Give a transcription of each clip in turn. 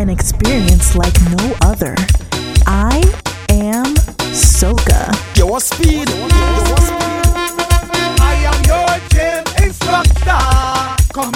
an experience like no other. I am Soca. Yo, speed. Yo, speed. I am your gym instructor. Come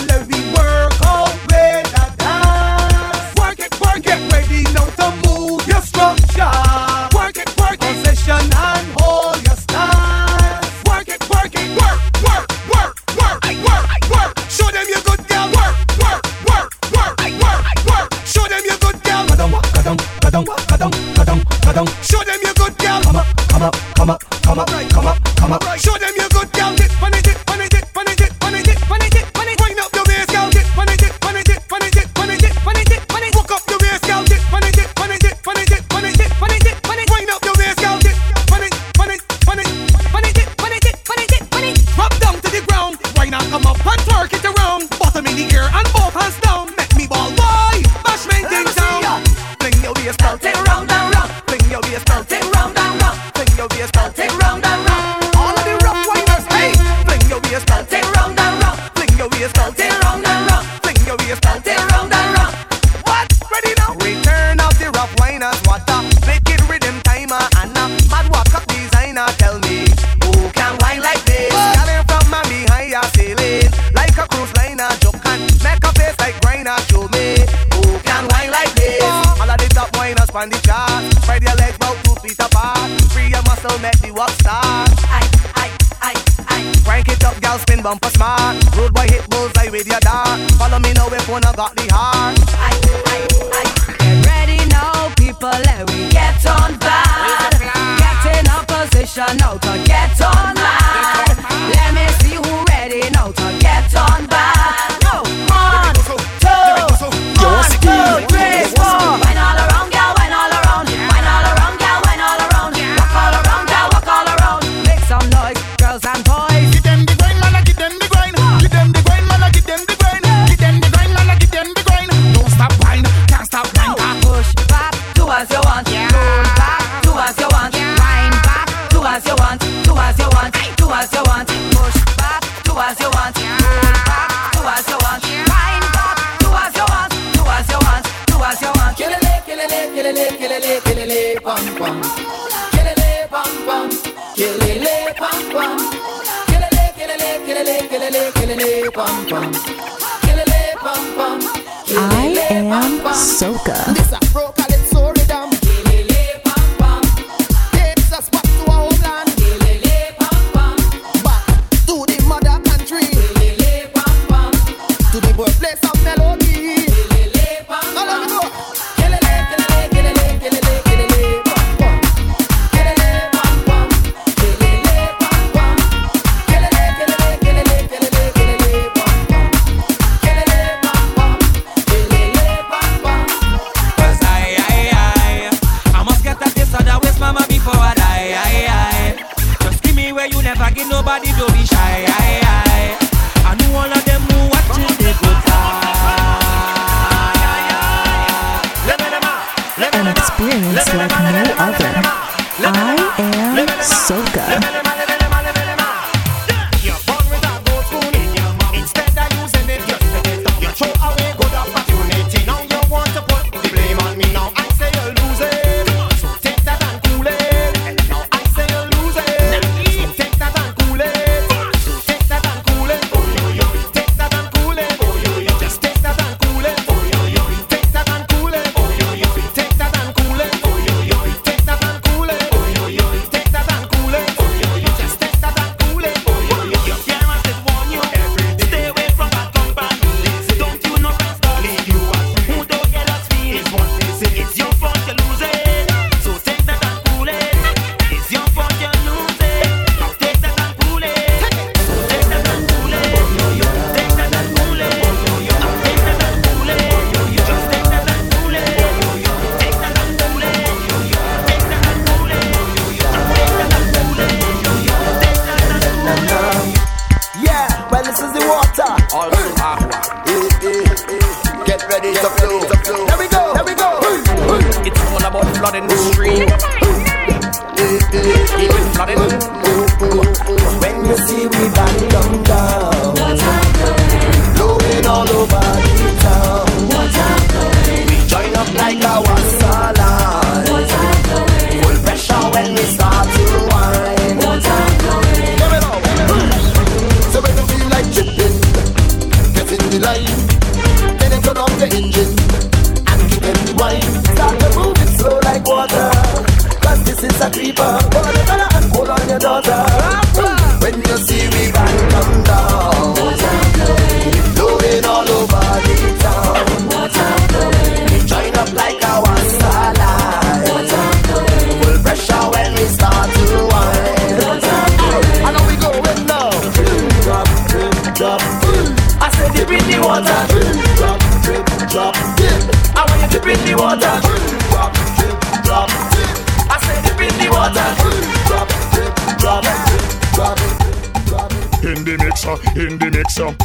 blood in the street.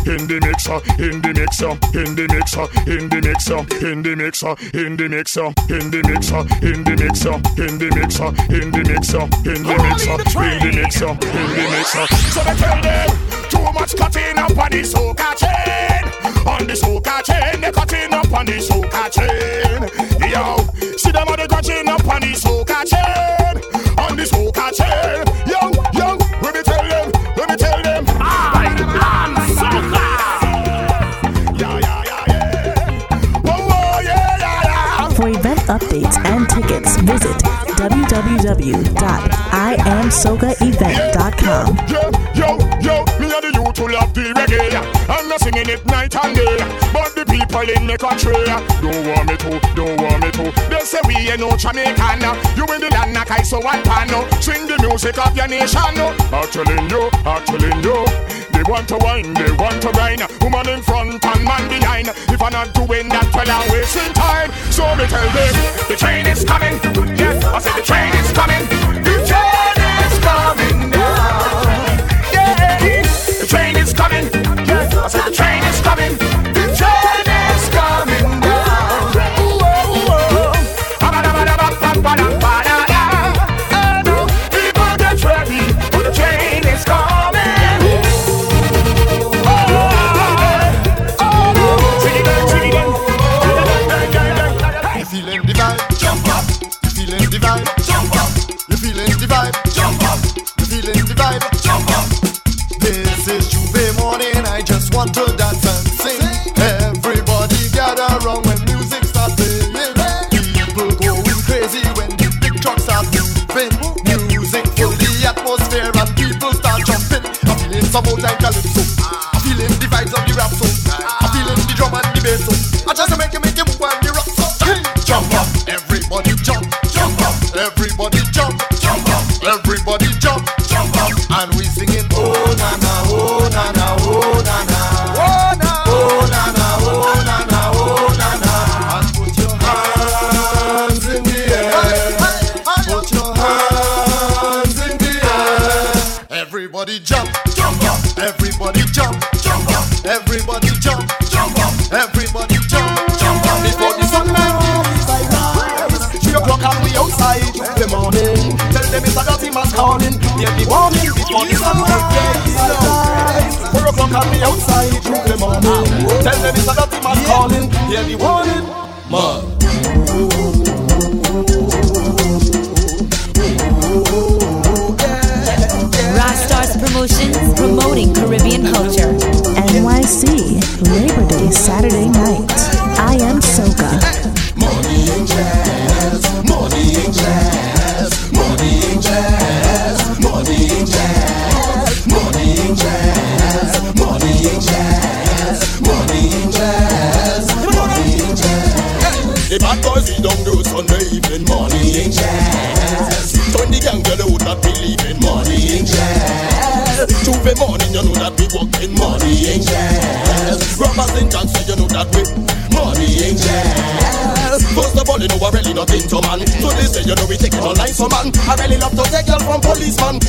In the mixer, in the mixer, in the mixer, in the mixer, in the mixer, in the mixer, in the mixer, in the mixer, in the mixer, in the mixer, in the mixer, in the mixer, in the mixer. So they tell them too much cutting up on the soca chain. On the soca chain, they cutting up on the soca chain. Yo, see them how they cutting up on the soca chain. Visit www.iamsocaevent.com. Yo, yo, me and the youth who love the reggae I'm not singing it night and day But the people in the country Don't want me to, don't want me to. They say we ain't no Jamaican You in the land like I so one Sing the music of your nation Actually you, actually you want to wine, they want to grind Woman in front and man behind. If I'm not doing that, well I'm wasting time. So me tell them The train is coming. Yes, I said the train is coming. The train is coming now yeah. The train is coming. Yes, I said the train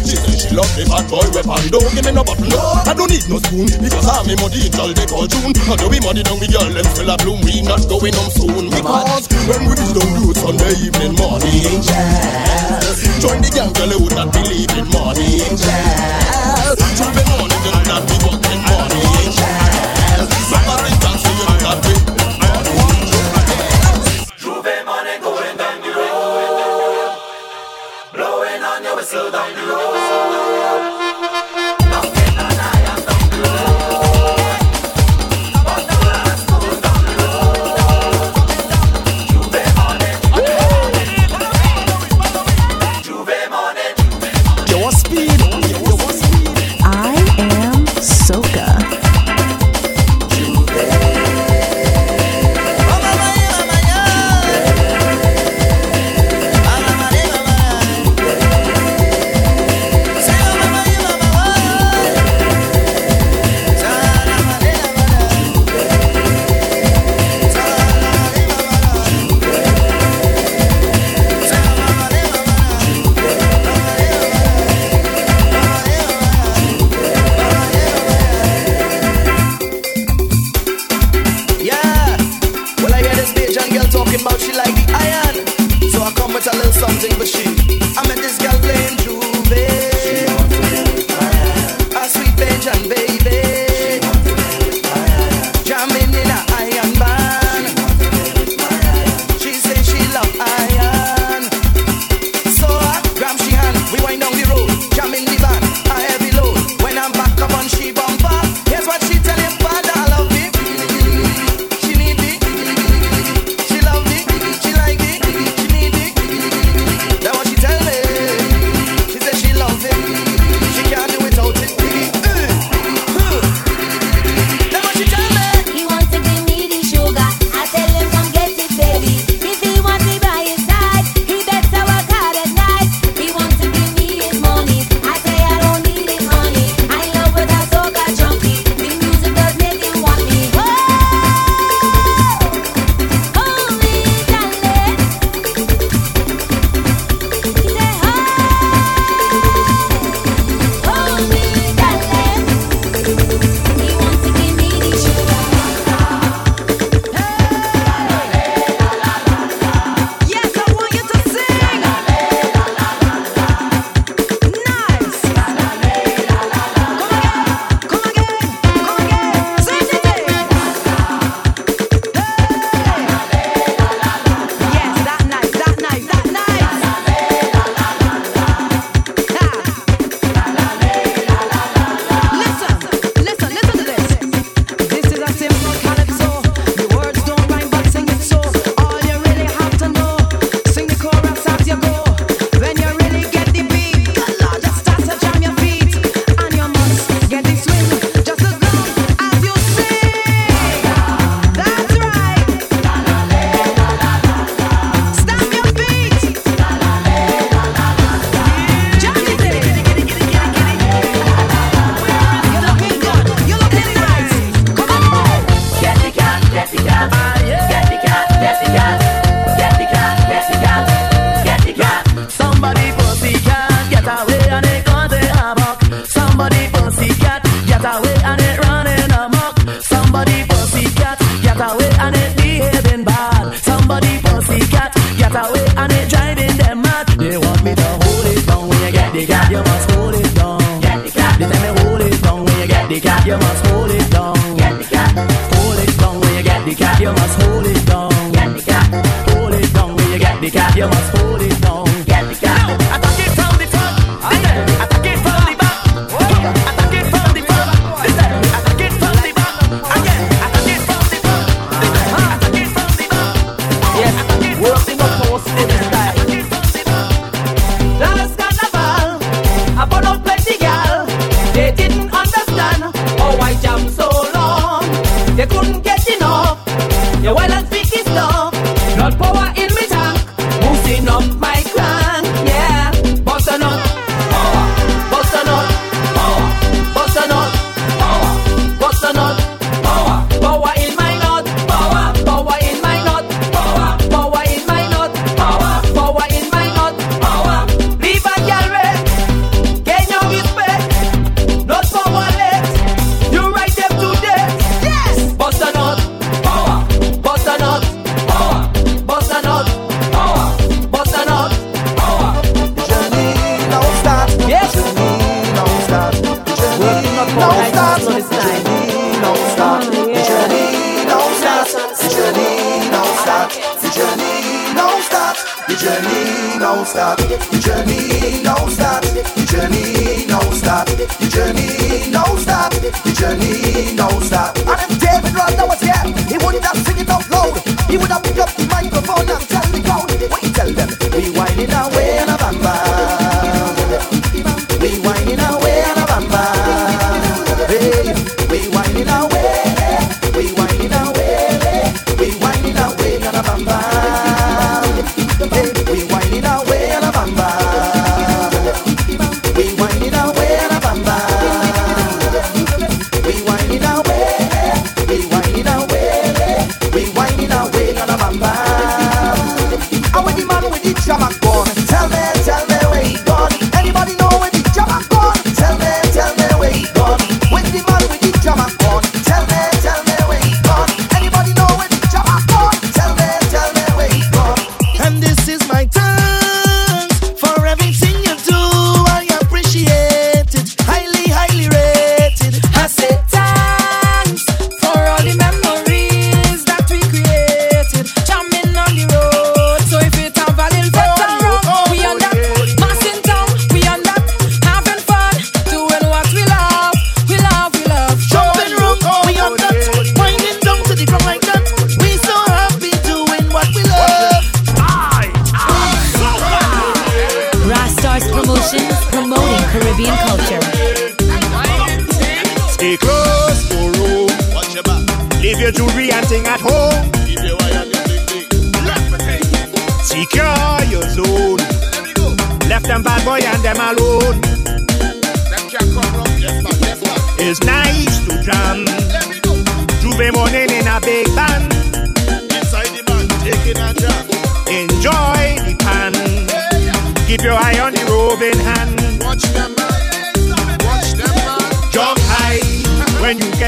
She say she love the bad boy weapon. Don't give me no bottle. I don't need no spoon because I'm money in all they call June. Although we money down with girl them still a bloom. We not going home soon because when we reach down do Sunday evening in jazz. Join the gang girl who not believe in money in jazz. Tuesday morning know that we working money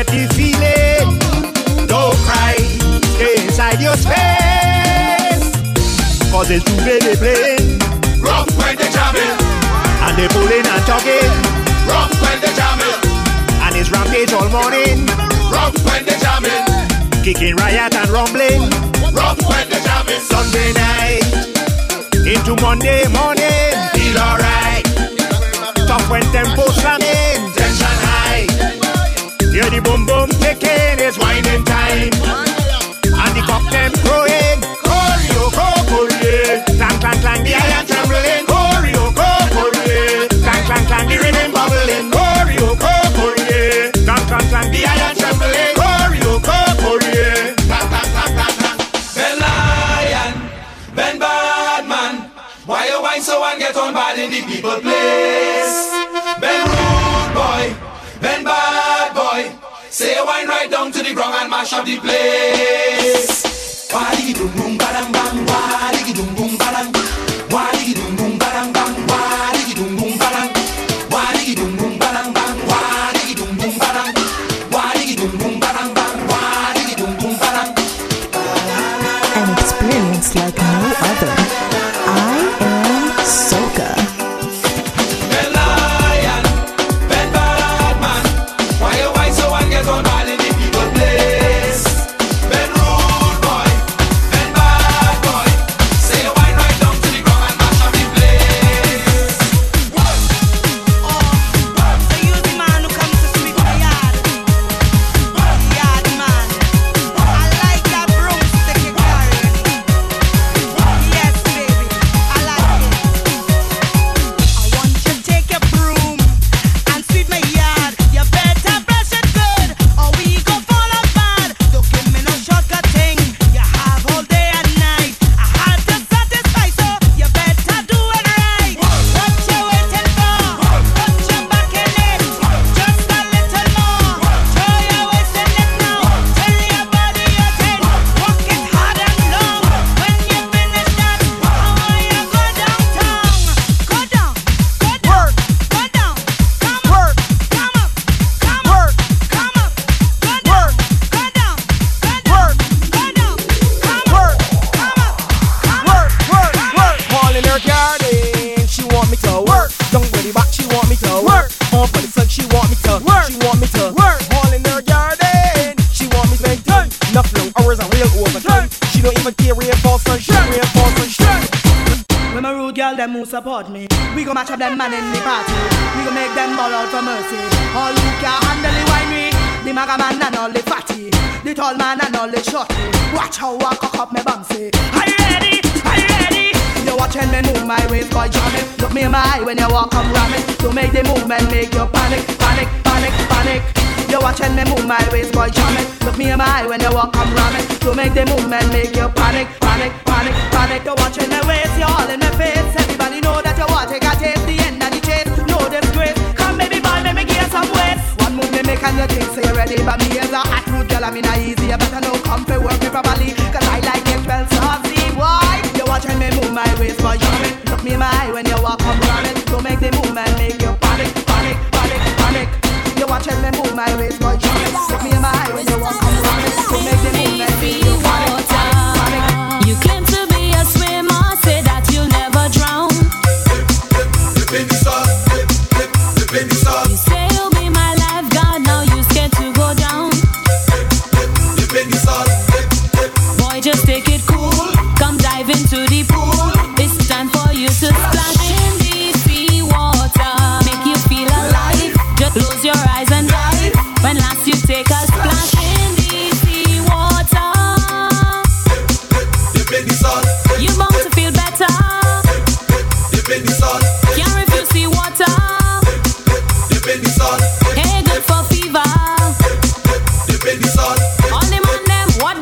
that the feeling. Don't cry, stay inside your space. Cause it's too many playing. Rough when they jamming. And they pulling and talking. Rough when they jamming. And it's rampage all morning. Rough when they jamming. Kicking riot and rumbling. Rough when they jamming. Sunday night into Monday morning. Feel alright. Tough when tempo slamming. Hear the boom boom kicking, it's winding time. And the cock them crowing, choreo, choreo. Clang clang clang, the iron trembling, choreo, choreo. Clang clang clang, the rhythm bubbling, choreo, choreo. Clang clang clang, the iron trembling, choreo, choreo. Clang clang clang clang clang. Ben lion, Ben badman, why you whine so and get on bad in the people place? mash up the place. Wah boom boom, bang bang, wah diggy boom boom, bang. them man in the party. We gon' make them ball out for mercy. All who can handle the wine, we the maga man and all the fatty, the tall man and all the shorty. Watch how I cock up my bum say. Are you ready? Are you ready? You're watching me move my waist, boy jamming. Look me in my eye when you walk up ramming. Don't make the movement make you panic, panic, panic, panic. You're watching me move my waist, boy jamming. Look me in my eye when you walk up ramming. Don't make the movement make you panic, panic, panic, panic. You're watching me waist, you're all in you think say you ready, but me as a hot root girl, I'm in a easy. You better know come to work me properly, cause I like it well saucy. Why? You watching me move my waist for you. What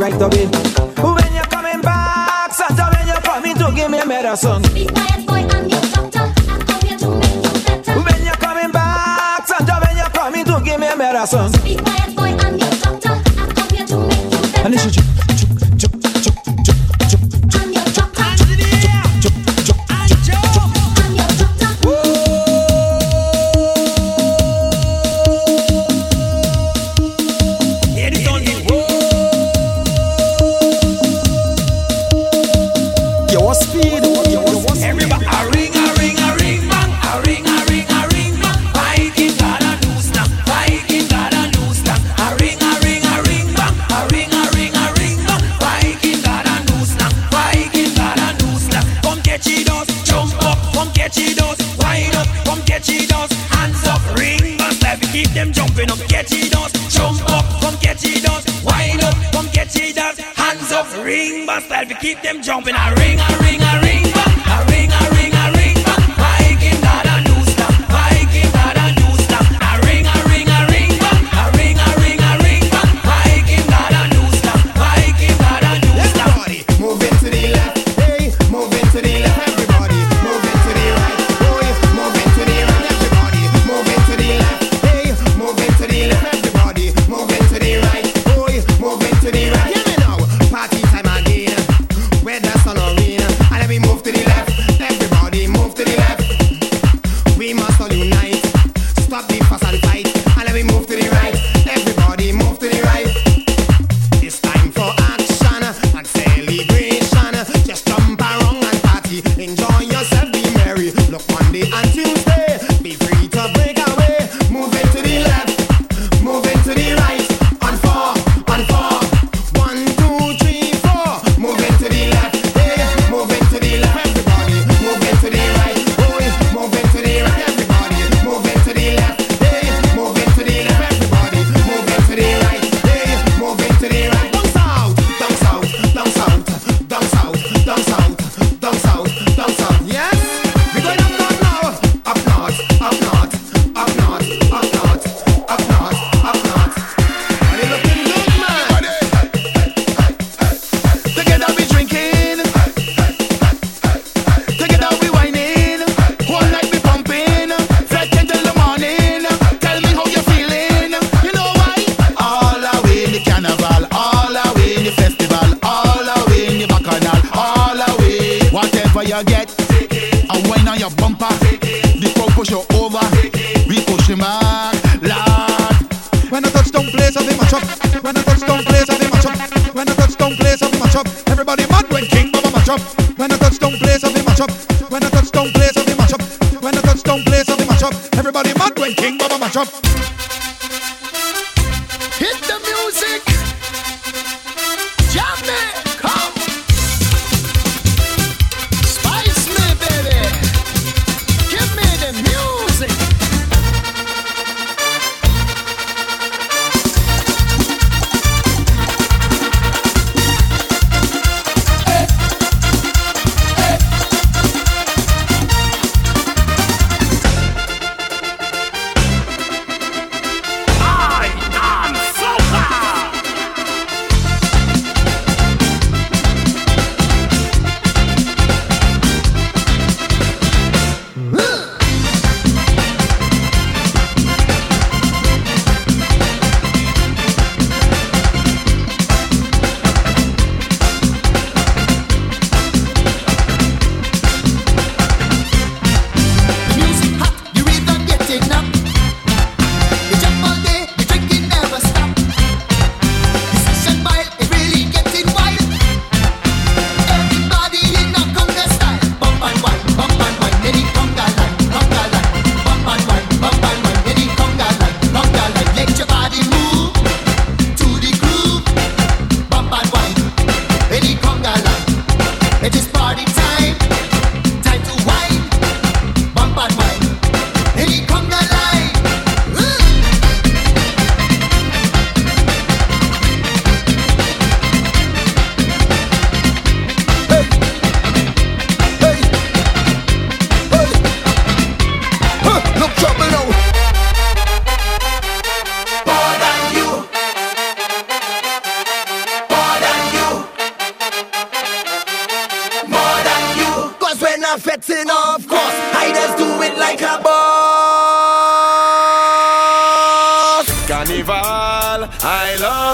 right away. When you're coming back, Santa, when you're coming to give me a medicine. Be quiet, boy, I'm your doctor. I'm here to make you better. When you're coming back, Santa, when you're coming to give me a medicine.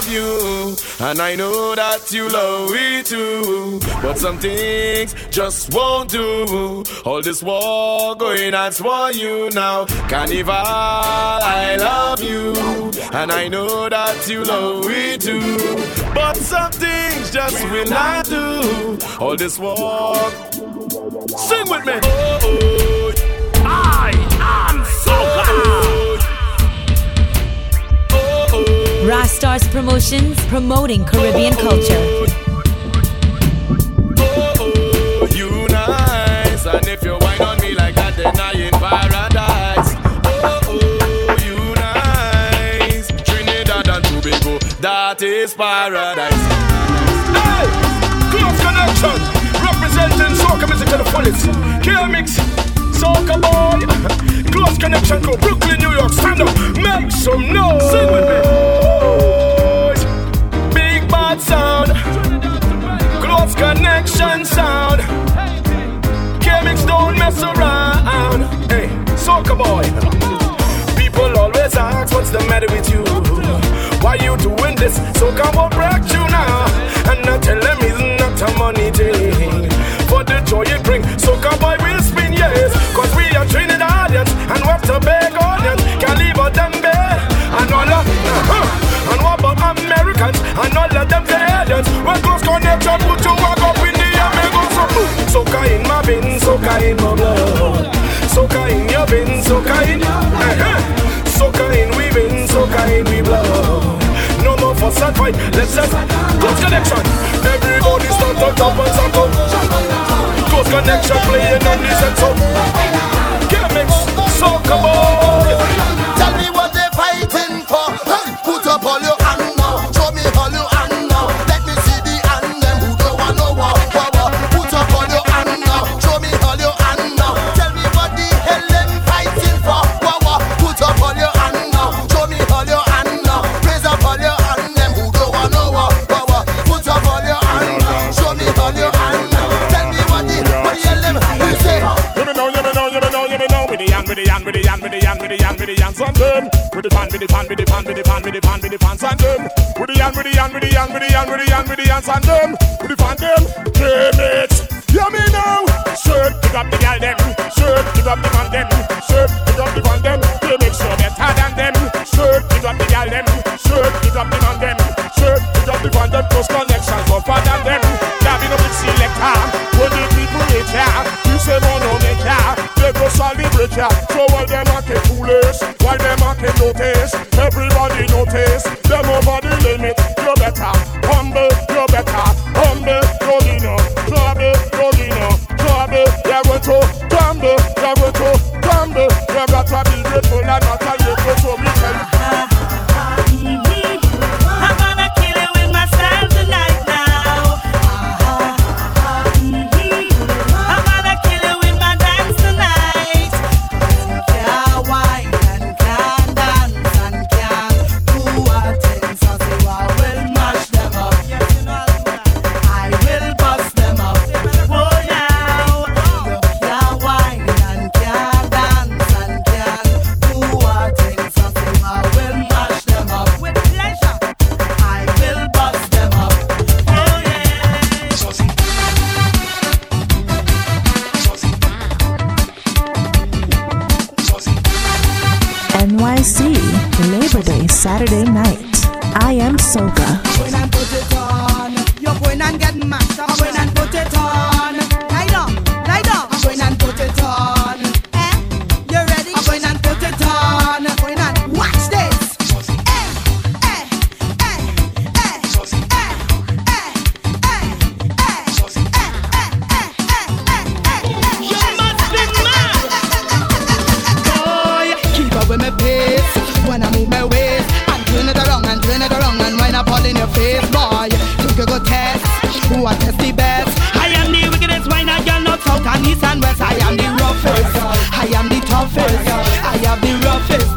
You, and I know that you love me too. But some things just won't do. All this war going on for you now. Carnival, I love you, and I know that you love me too. But some things just will not do. All this war. Sing with me. Oh, oh. I am Rastars Promotions, promoting Caribbean culture. that is paradise. Hey, close connection, representing soca music to the fullest. K-Mix, soca boy. Close connection to Brooklyn, New York. Stand up, make some noise. Sing with me. Big bad sound, close connection sound. K-Mix don't mess around. Hey, soca boy. People always ask, what's the matter with you? Why you doing this? So come on, break you now. And I tell them it's not a money thing. For the joy it bring, so come boy will spin, yes. Cause we Can't leave a them bare. And all of, uh-huh. and what about Americans? And all of them aliens. When close connection, put you walk up in the air, me go so Soca in my bin, soca in my blood. Soca in your bin, soca in, uh-huh. Soca in we bin, soca in we blood. No more fuss and fight, let's just close connection. Everybody stand up, jump and stand up. Close connection playing on this and so. K-Mix, soca boy. Pan, with the pan, with the pan, with the pan, with the pants on them. With the hand, with the hand, with the hand, with the hand, with the hand, with the hands on them. With the fan them. K-Mix. You me know. Shirt, pick up the gal them. Shirt, pick up the man them. Shirt, pick up the man them. K-Mix so better than them. Shirt, pick up the gal them. Shirt, pick up the man them. Shirt, pick up the man them. Close connections tougher than them. Dabbing up the selector. When the people reach ya, you say no no make ya. They go celebrate ya. So while them a get foolish, while them a get notice, everybody notice. Them over who test the best. I am the wickedest wine I girl, not south and east and west. I am the roughest, I am the toughest, I am the roughest,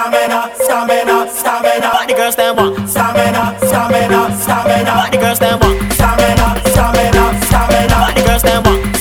stamina, stamina, stamina. But the girls stand one. Stamina, stamina, stamina. But the girls stand one. Stamina, stamina, stamina. But the girls stand one.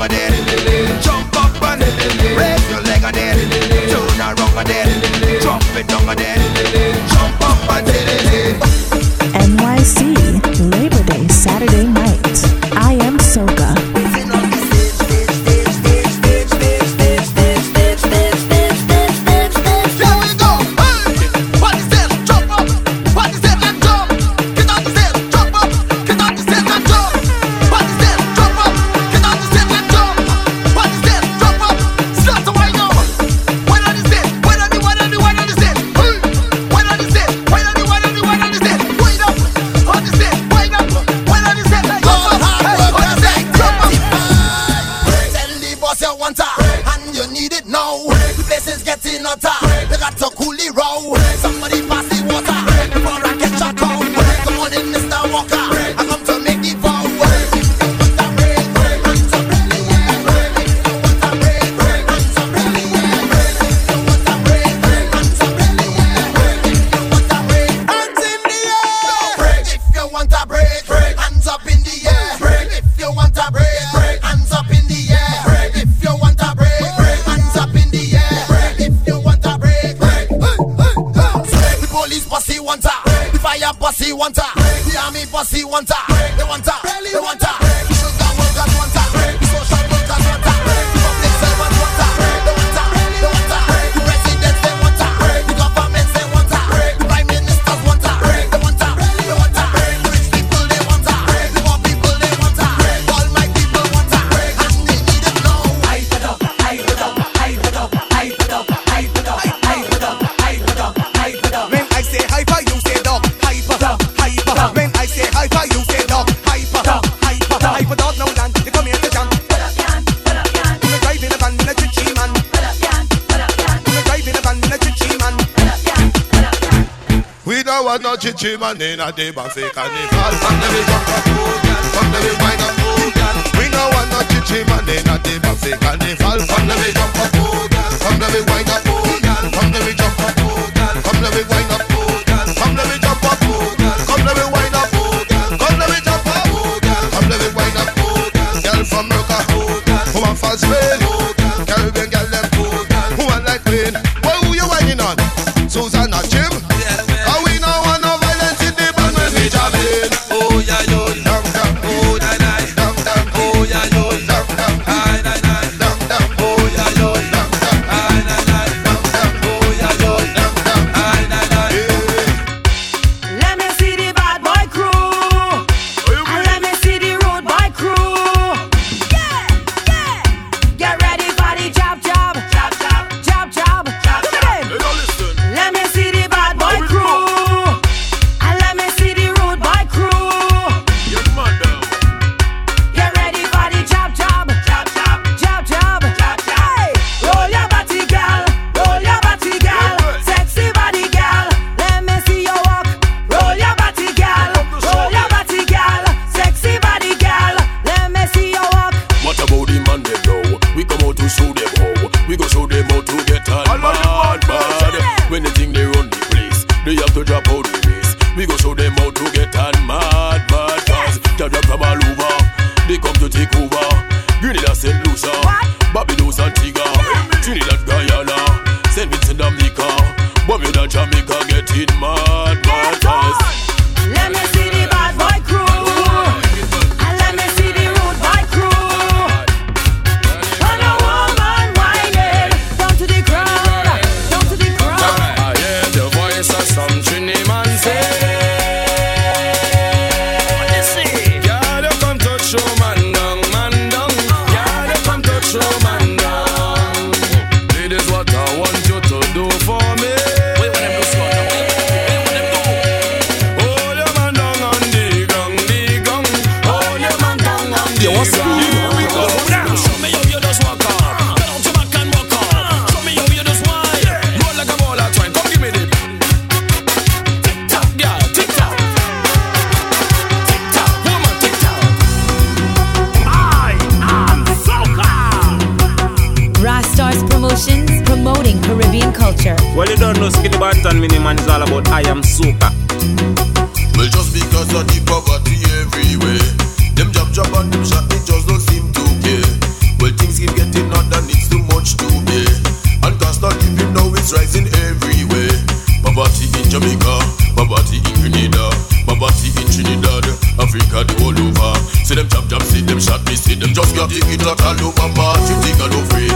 wrong on. Jump up and. Raise your leg on it. Turn around on it. Drop it down on it. Chima Nina de Bafika ni carnival. Girl girl We no want no Chima Nina de Bafika ni carnival. Come let me jump up cool girl Come let me wine up cool girl Come let me jump. Promotions, promoting Caribbean culture. Well, you don't know Skinny Banton Mini Man is all about I am super. Well, just because of the poverty everywhere, them job job and them shot, they just don't seem to care. Well, things keep getting hot and it's too much to bear. And cost of living now it's rising everywhere. Poverty in Jamaica, poverty in Grenada, poverty in Trinidad, Africa the whole over. See them chop chop, see them shot, me see them just got ticket out all over March. You think I no afraid?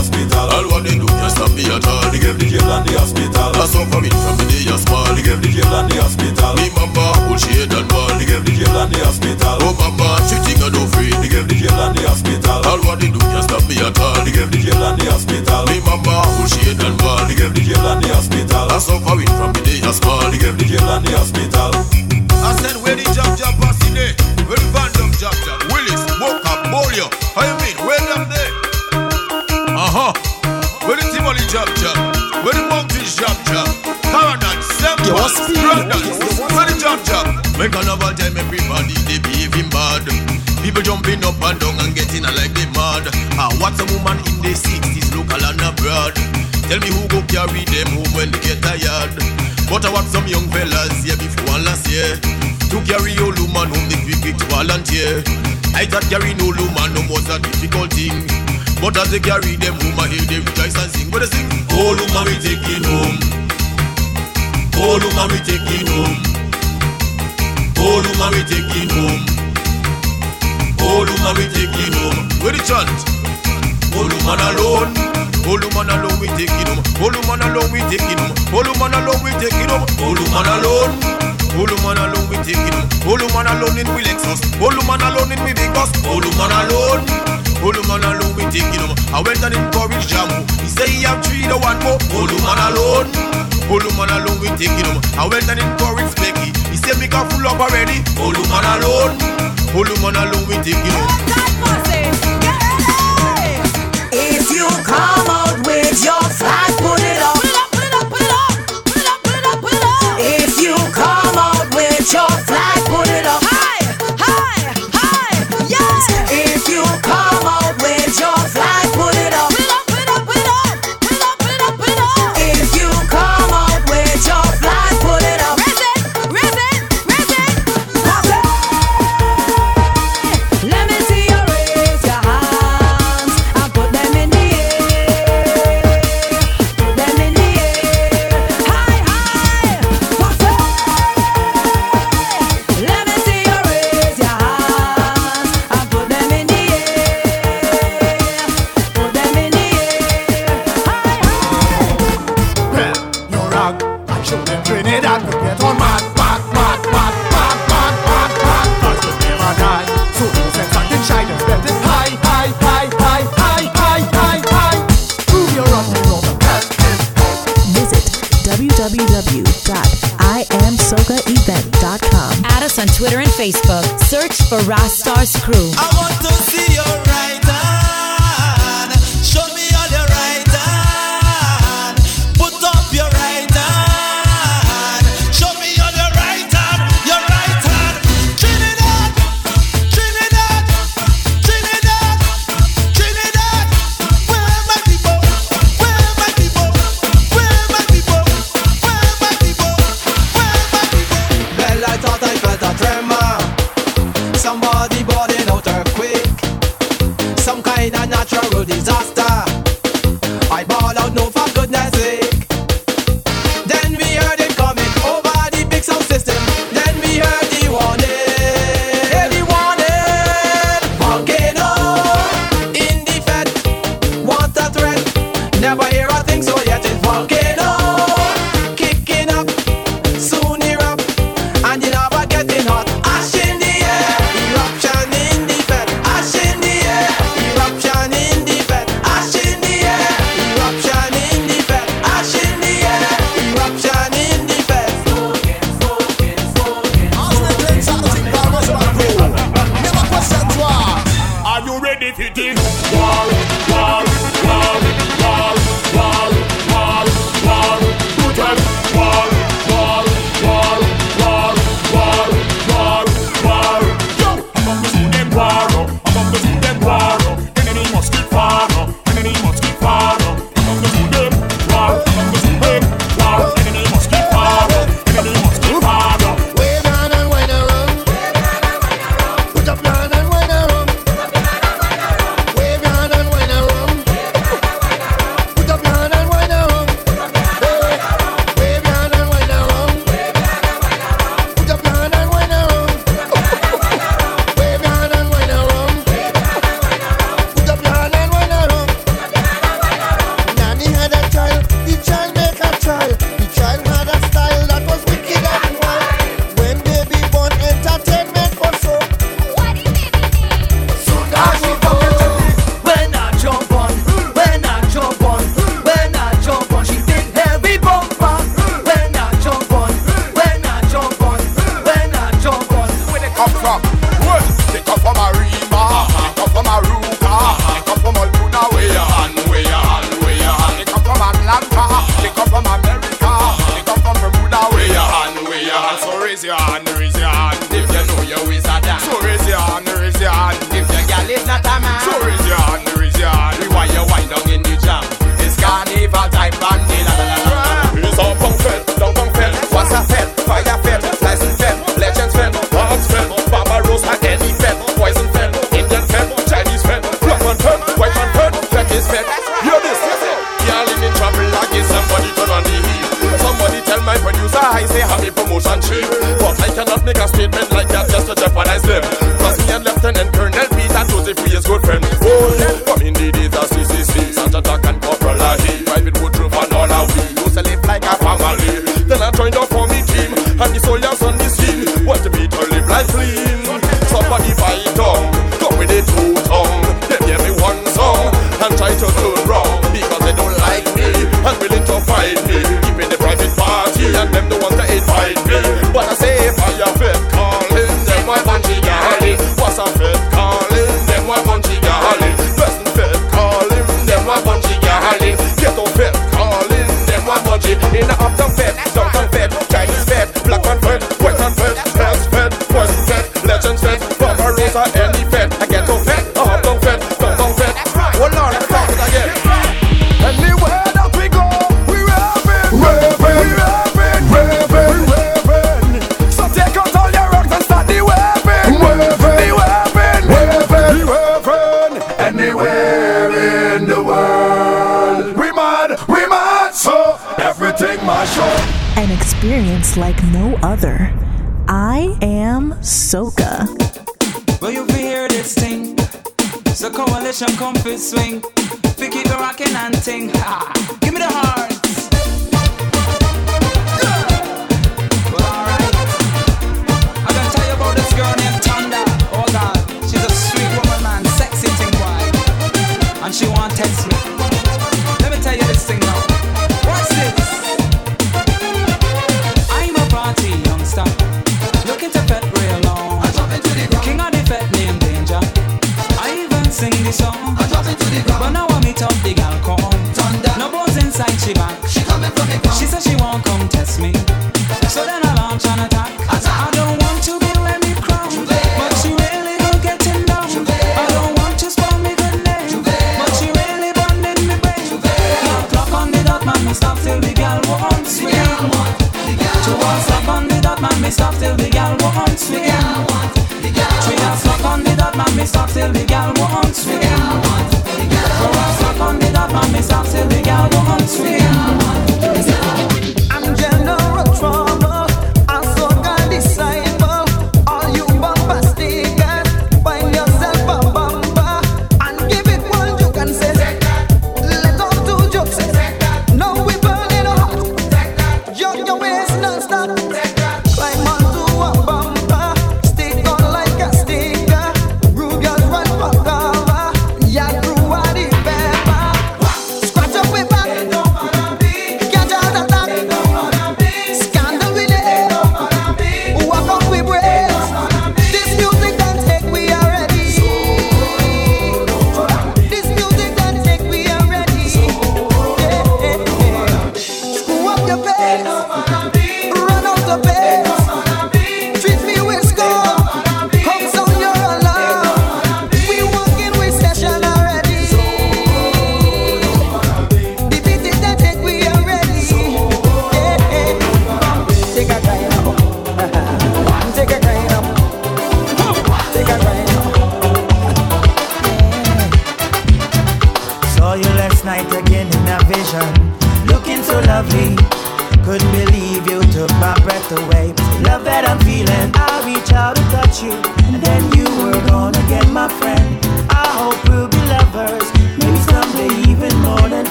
Hospital. All what they do can't stop me at all. They give the jail and the hospital. I suffer it from the day I small. They give the jail and the hospital. Me mama hold she head and ball. They give the jail and the hospital. Oh mama, you think I no afraid? They give the jail and the hospital. All what they do can't stop me at all. They give the jail and the hospital. Me mama hold she head and ball. They give the jail and the hospital. I suffer it from the day I small. They give the jail and the hospital. I said where the job job pass there? Where the Vendome job job? Willis, Boca, Beaulieu. How you job job? Where the Mountain job job? Paradise, Semple, Brandon. Where the job job? Make another time everybody they behaving bad. People jumping up and down and getting like they mad. Ah, what's a woman in the 60s, local and abroad? Tell me who go carry them home when they get tired. But I watch some young fellas here before last year. To carry old woman home, they quick to volunteer. I thought carrying old woman no was a difficult thing. But as they carry them home, I hear they rejoice and sing. What they sing? Old woman we taking home. Old woman we taking home. Old woman we taking home. Old woman we taking home. Where the chant? Old woman alone. Old woman alone we taking home. Old woman alone we taking home. Old woman alone we taking home. Old woman alone. Old woman alone we taking home. Old woman alone in we Lexus. Old woman alone in we big bus. Old woman alone. Old woman alone we taking home. I went and encouraged Jamu. He say he have three to one more. Old woman alone. Old woman alone we taking home. I went and encouraged Becky. He said me got full up already. Old woman alone. Old woman alone we taking home. If you come out with your flag, Search uptown fit, like no other.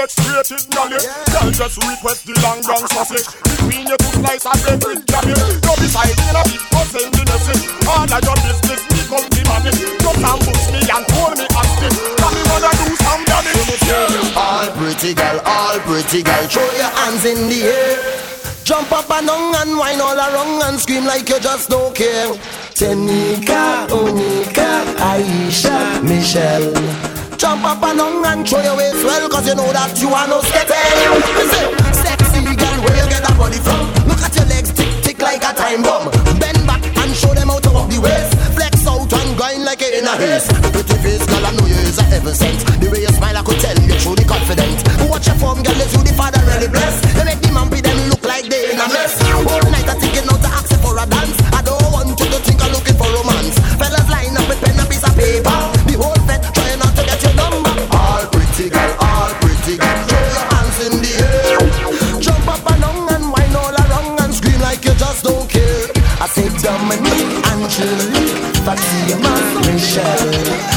execrated knowledge. Girl just request the long brown sausage. Between you two slice of bread with jammy. You be siding a bit for send the message. All of your business me come the money. Just ambush me and hold me hostage. Cause me wanna do some damage. All pretty girl, all pretty girl, throw your hands in the air. Jump up and down and whine all around and scream like you just don't care. Tenika, Onika, Aisha, Michelle. Jump up and down and show your waist well Cause you know that you are no stepping Sexy girl, where you get that body from? Look at your legs, tick, tick like a time bomb. Bend back and show them how to of the waist. Flex out and grind like it in a haze. Pretty face, girl, I know you is a heaven sent. The way you smile, I could tell you truly confident. Watch your form, girl, if you the father really blessed You make the man be them look like they in a mess. All night I think you know to ask for a dance. shadow.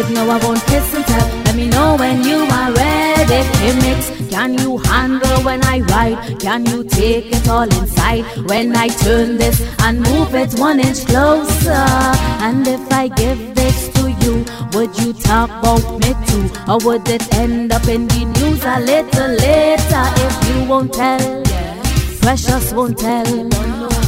Should know I won't kiss and tell. Let me know when you are ready. Mix, can you handle when I ride? Can you take it all inside when I turn this and move it one inch closer? And if I give this to you, would you talk about me too? Or would it end up in the news a little later if you won't tell? Precious won't tell.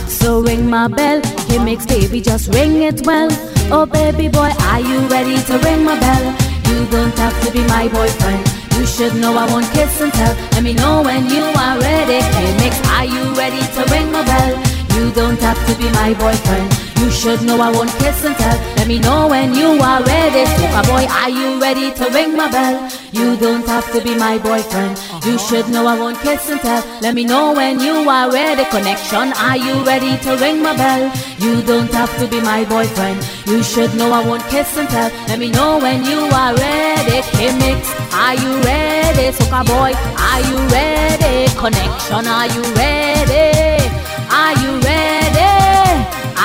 So ring my bell, K-Mix baby, just ring it well. Oh baby boy, are you ready to ring my bell? You don't have to be my boyfriend. You should know I won't kiss and tell. Let me know when you are ready. K-Mix, are you ready to ring my bell? You don't have to be my boyfriend. You should know I won't kiss and tell. Let me know when you are ready. Super boy, are you ready to ring my bell? You don't have to be my boyfriend. You should know I won't kiss and tell. Let me know when you are ready. Connection, are you ready to ring my bell? You don't have to be my boyfriend. You should know I won't kiss and tell. Let me know when you are ready. K-Mix, are you ready? Soca boy, are you ready? Connection, are you ready? Are you ready?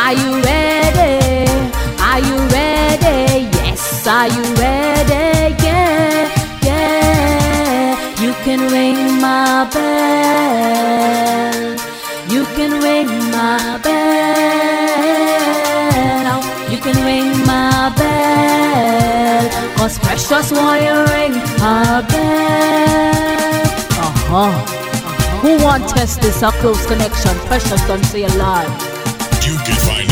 Are you ready? Are you ready? Yes, are you ready? Yeah, yeah. You can ring my bell. You can ring my bell. You can ring my bell. Cause precious want you ring her bell. Uh-huh. Who want test this a close connection? Precious don't say a lie.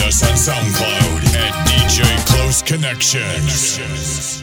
Us on SoundCloud at DJ Close Connections.